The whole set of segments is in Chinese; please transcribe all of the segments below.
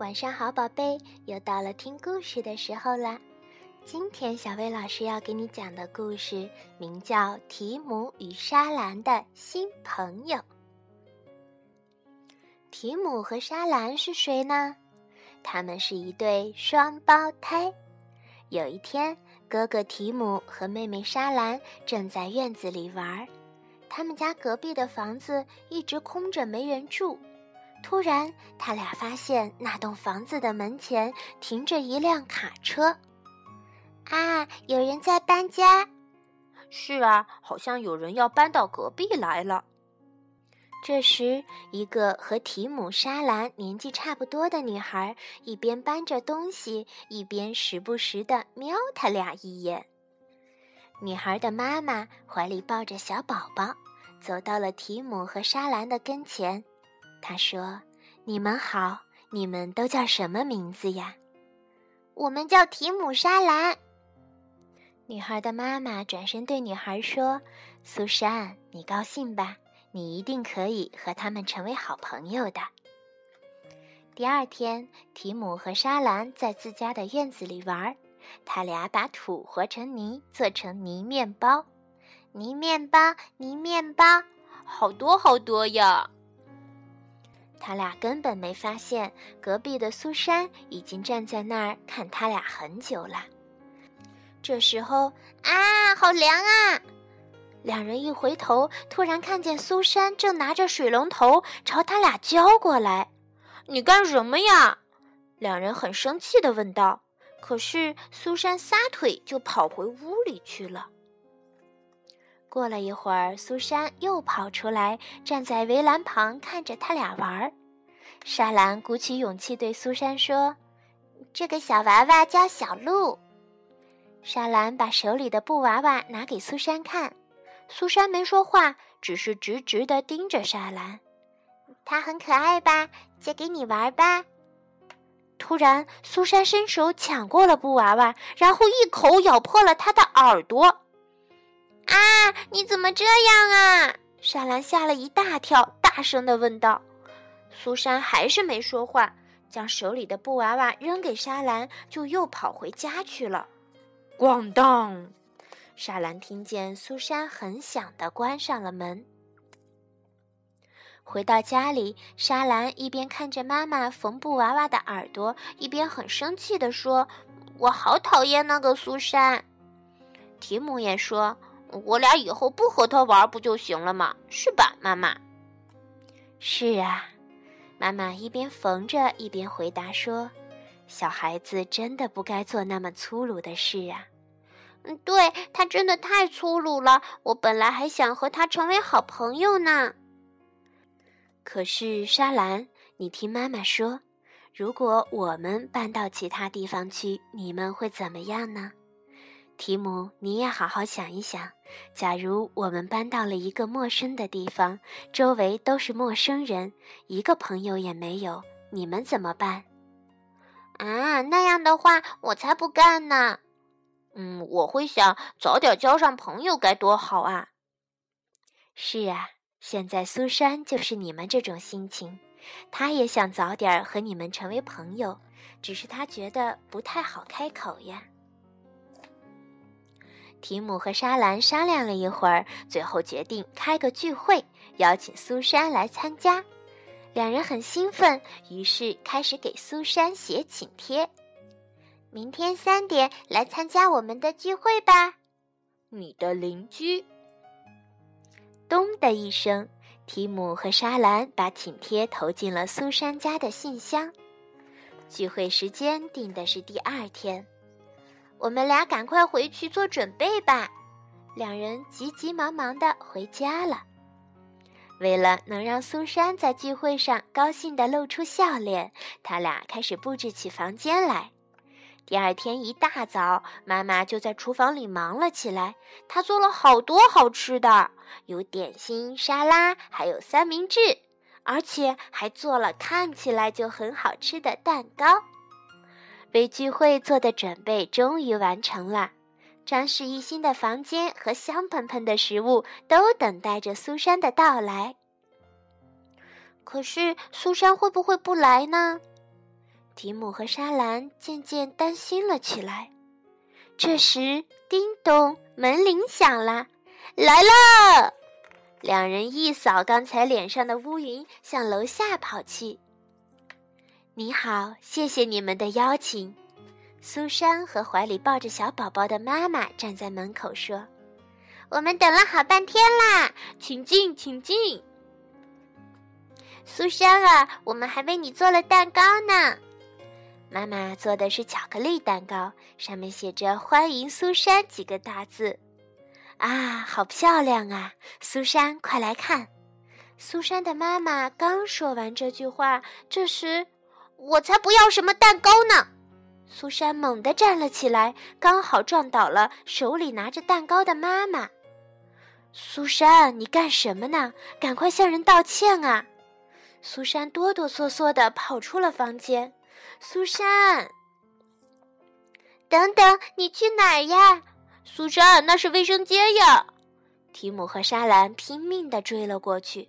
晚上好，宝贝，又到了听故事的时候啦。今天小薇老师要给你讲的故事名叫《提姆与莎兰的新朋友》。提姆和莎兰是谁呢？他们是一对双胞胎。有一天，哥哥提姆和妹妹莎兰正在院子里玩，他们家隔壁的房子一直空着，没人住。突然，他俩发现那栋房子的门前停着一辆卡车。啊，有人在搬家。是啊，好像有人要搬到隔壁来了。这时，一个和提姆、莎兰年纪差不多的女孩一边搬着东西，一边时不时的瞄他俩一眼。女孩的妈妈怀里抱着小宝宝，走到了提姆和莎兰的跟前。他说：“你们好，你们都叫什么名字呀？”“我们叫提姆、莎兰。”女孩的妈妈转身对女孩说：“苏珊，你高兴吧？你一定可以和他们成为好朋友的。”第二天，提姆和莎兰在自家的院子里玩，他俩把土和成泥，做成泥面包。泥面包，泥面包，好多好多呀！他俩根本没发现，隔壁的苏珊已经站在那儿看他俩很久了。这时候，啊，好凉啊！两人一回头，突然看见苏珊正拿着水龙头朝他俩浇过来。“你干什么呀？”两人很生气的问道。可是苏珊撒腿就跑回屋里去了。过了一会儿，苏珊又跑出来，站在围栏旁看着他俩玩儿。莎兰鼓起勇气对苏珊说：“这个小娃娃叫小鹿。”莎兰把手里的布娃娃拿给苏珊看，苏珊没说话，只是直直地盯着莎兰。它很可爱吧？借给你玩吧。突然，苏珊伸手抢过了布娃娃，然后一口咬破了它的耳朵。啊！你怎么这样啊？莎兰吓了一大跳，大声的问道。苏珊还是没说话，将手里的布娃娃扔给莎兰，就又跑回家去了。咣当！莎兰听见苏珊很响的关上了门。回到家里，莎兰一边看着妈妈缝布娃娃的耳朵，一边很生气的说：“我好讨厌那个苏珊。”提姆也说。我俩以后不和他玩不就行了吗？是吧，妈妈？是啊，妈妈一边缝着一边回答说：“小孩子真的不该做那么粗鲁的事啊。”嗯，对他真的太粗鲁了。我本来还想和他成为好朋友呢。可是沙兰，你听妈妈说，如果我们搬到其他地方去，你们会怎么样呢？提姆，你也好好想一想，假如我们搬到了一个陌生的地方，周围都是陌生人，一个朋友也没有，你们怎么办？啊，那样的话，我才不干呢。嗯，我会想早点交上朋友该多好啊。是啊，现在苏珊就是你们这种心情，她也想早点和你们成为朋友，只是她觉得不太好开口呀。提姆和莎兰商量了一会儿，最后决定开个聚会，邀请苏珊来参加。两人很兴奋，于是开始给苏珊写请帖：“明天三点来参加我们的聚会吧。”你的邻居。咚的一声，提姆和莎兰把请帖投进了苏珊家的信箱。聚会时间定的是第二天。我们俩赶快回去做准备吧。两人急急忙忙的回家了。为了能让苏珊在聚会上高兴的露出笑脸，他俩开始布置起房间来。第二天一大早，妈妈就在厨房里忙了起来。她做了好多好吃的，有点心、沙拉，还有三明治，而且还做了看起来就很好吃的蛋糕。为聚会做的准备终于完成了，装饰一新的房间和香喷喷的食物都等待着苏珊的到来。可是苏珊会不会不来呢？提姆和莎兰渐渐担心了起来。这时，叮咚，门铃响了，来了！两人一扫刚才脸上的乌云，向楼下跑去。你好，谢谢你们的邀请。苏珊和怀里抱着小宝宝的妈妈站在门口说：“我们等了好半天啦，请进，请进。”苏珊啊，我们还为你做了蛋糕呢。妈妈做的是巧克力蛋糕，上面写着“欢迎苏珊”几个大字。啊，好漂亮啊！苏珊，快来看。苏珊的妈妈刚说完这句话，这时，我才不要什么蛋糕呢！苏珊猛地站了起来，刚好撞倒了手里拿着蛋糕的妈妈。苏珊，你干什么呢？赶快向人道歉啊！苏珊哆哆嗦嗦地跑出了房间。苏珊，等等，你去哪儿呀？苏珊，那是卫生间呀！提姆和莎兰拼命地追了过去。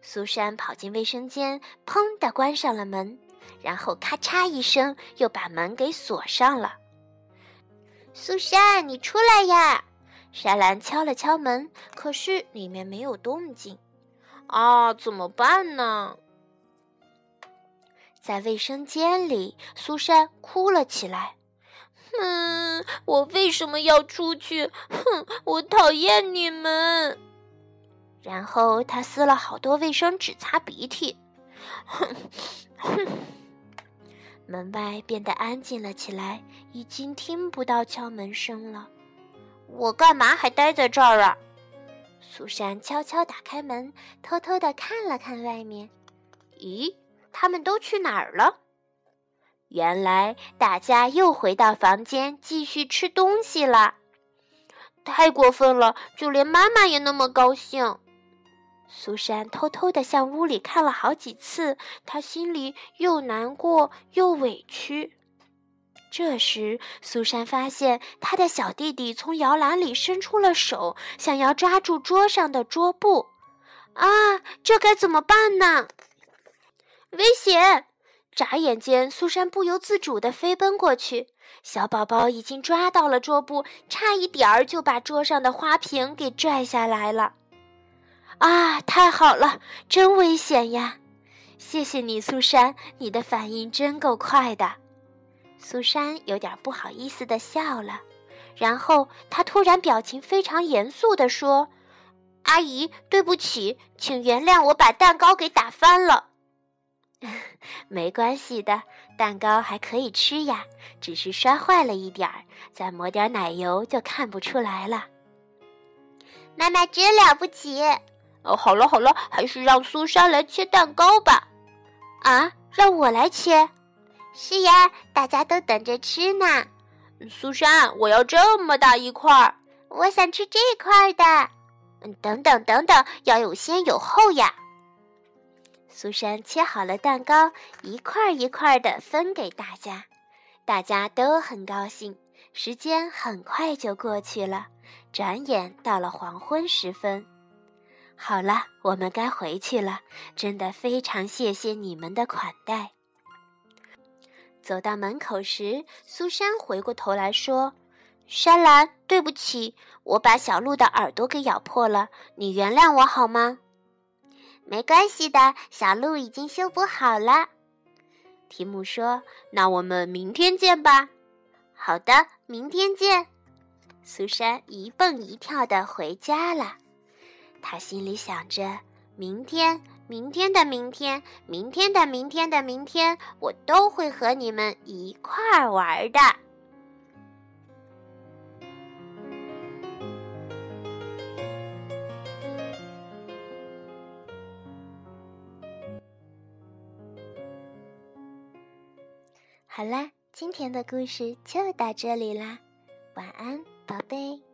苏珊跑进卫生间，砰地关上了门，然后咔嚓一声又把门给锁上了。苏珊，你出来呀！莎兰敲了敲门，可是里面没有动静。啊，怎么办呢？在卫生间里，苏珊哭了起来。嗯，我为什么要出去？哼，我讨厌你们。然后她撕了好多卫生纸擦鼻涕。哼，哼。门外变得安静了起来，已经听不到敲门声了。我干嘛还待在这儿啊？苏珊悄悄打开门，偷偷的看了看外面。咦？他们都去哪儿了？原来大家又回到房间继续吃东西了。太过分了，就连妈妈也那么高兴。苏珊偷偷的向屋里看了好几次，她心里又难过又委屈。这时，苏珊发现她的小弟弟从摇篮里伸出了手，想要抓住桌上的桌布。啊，这该怎么办呢？危险！眨眼间，苏珊不由自主地飞奔过去。小宝宝已经抓到了桌布，差一点儿就把桌上的花瓶给拽下来了。啊，太好了！真危险呀！谢谢你，苏珊，你的反应真够快的。苏珊有点不好意思地笑了，然后她突然表情非常严肃地说：“阿姨，对不起，请原谅我把蛋糕给打翻了。”没关系的，蛋糕还可以吃呀，只是摔坏了一点儿，再抹点奶油就看不出来了。妈妈真了不起！哦，好了好了，还是让苏珊来切蛋糕吧。啊，让我来切？是呀，大家都等着吃呢。苏珊，我要这么大一块儿。我想吃这块的。嗯，等等等等，要有先有后呀。苏珊切好了蛋糕，一块一块的分给大家，大家都很高兴。时间很快就过去了，转眼到了黄昏时分。好了，我们该回去了。真的非常谢谢你们的款待。走到门口时，苏珊回过头来说：“山兰，对不起，我把小鹿的耳朵给咬破了，你原谅我好吗？”没关系的，小鹿已经修补好了。提姆说：“那我们明天见吧。”“好的，明天见。”苏珊一蹦一跳的回家了。他心里想着：“明天，明天的明天，明天的明天的明天，我都会和你们一块儿玩的。”好啦，今天的故事就到这里啦，晚安，宝贝。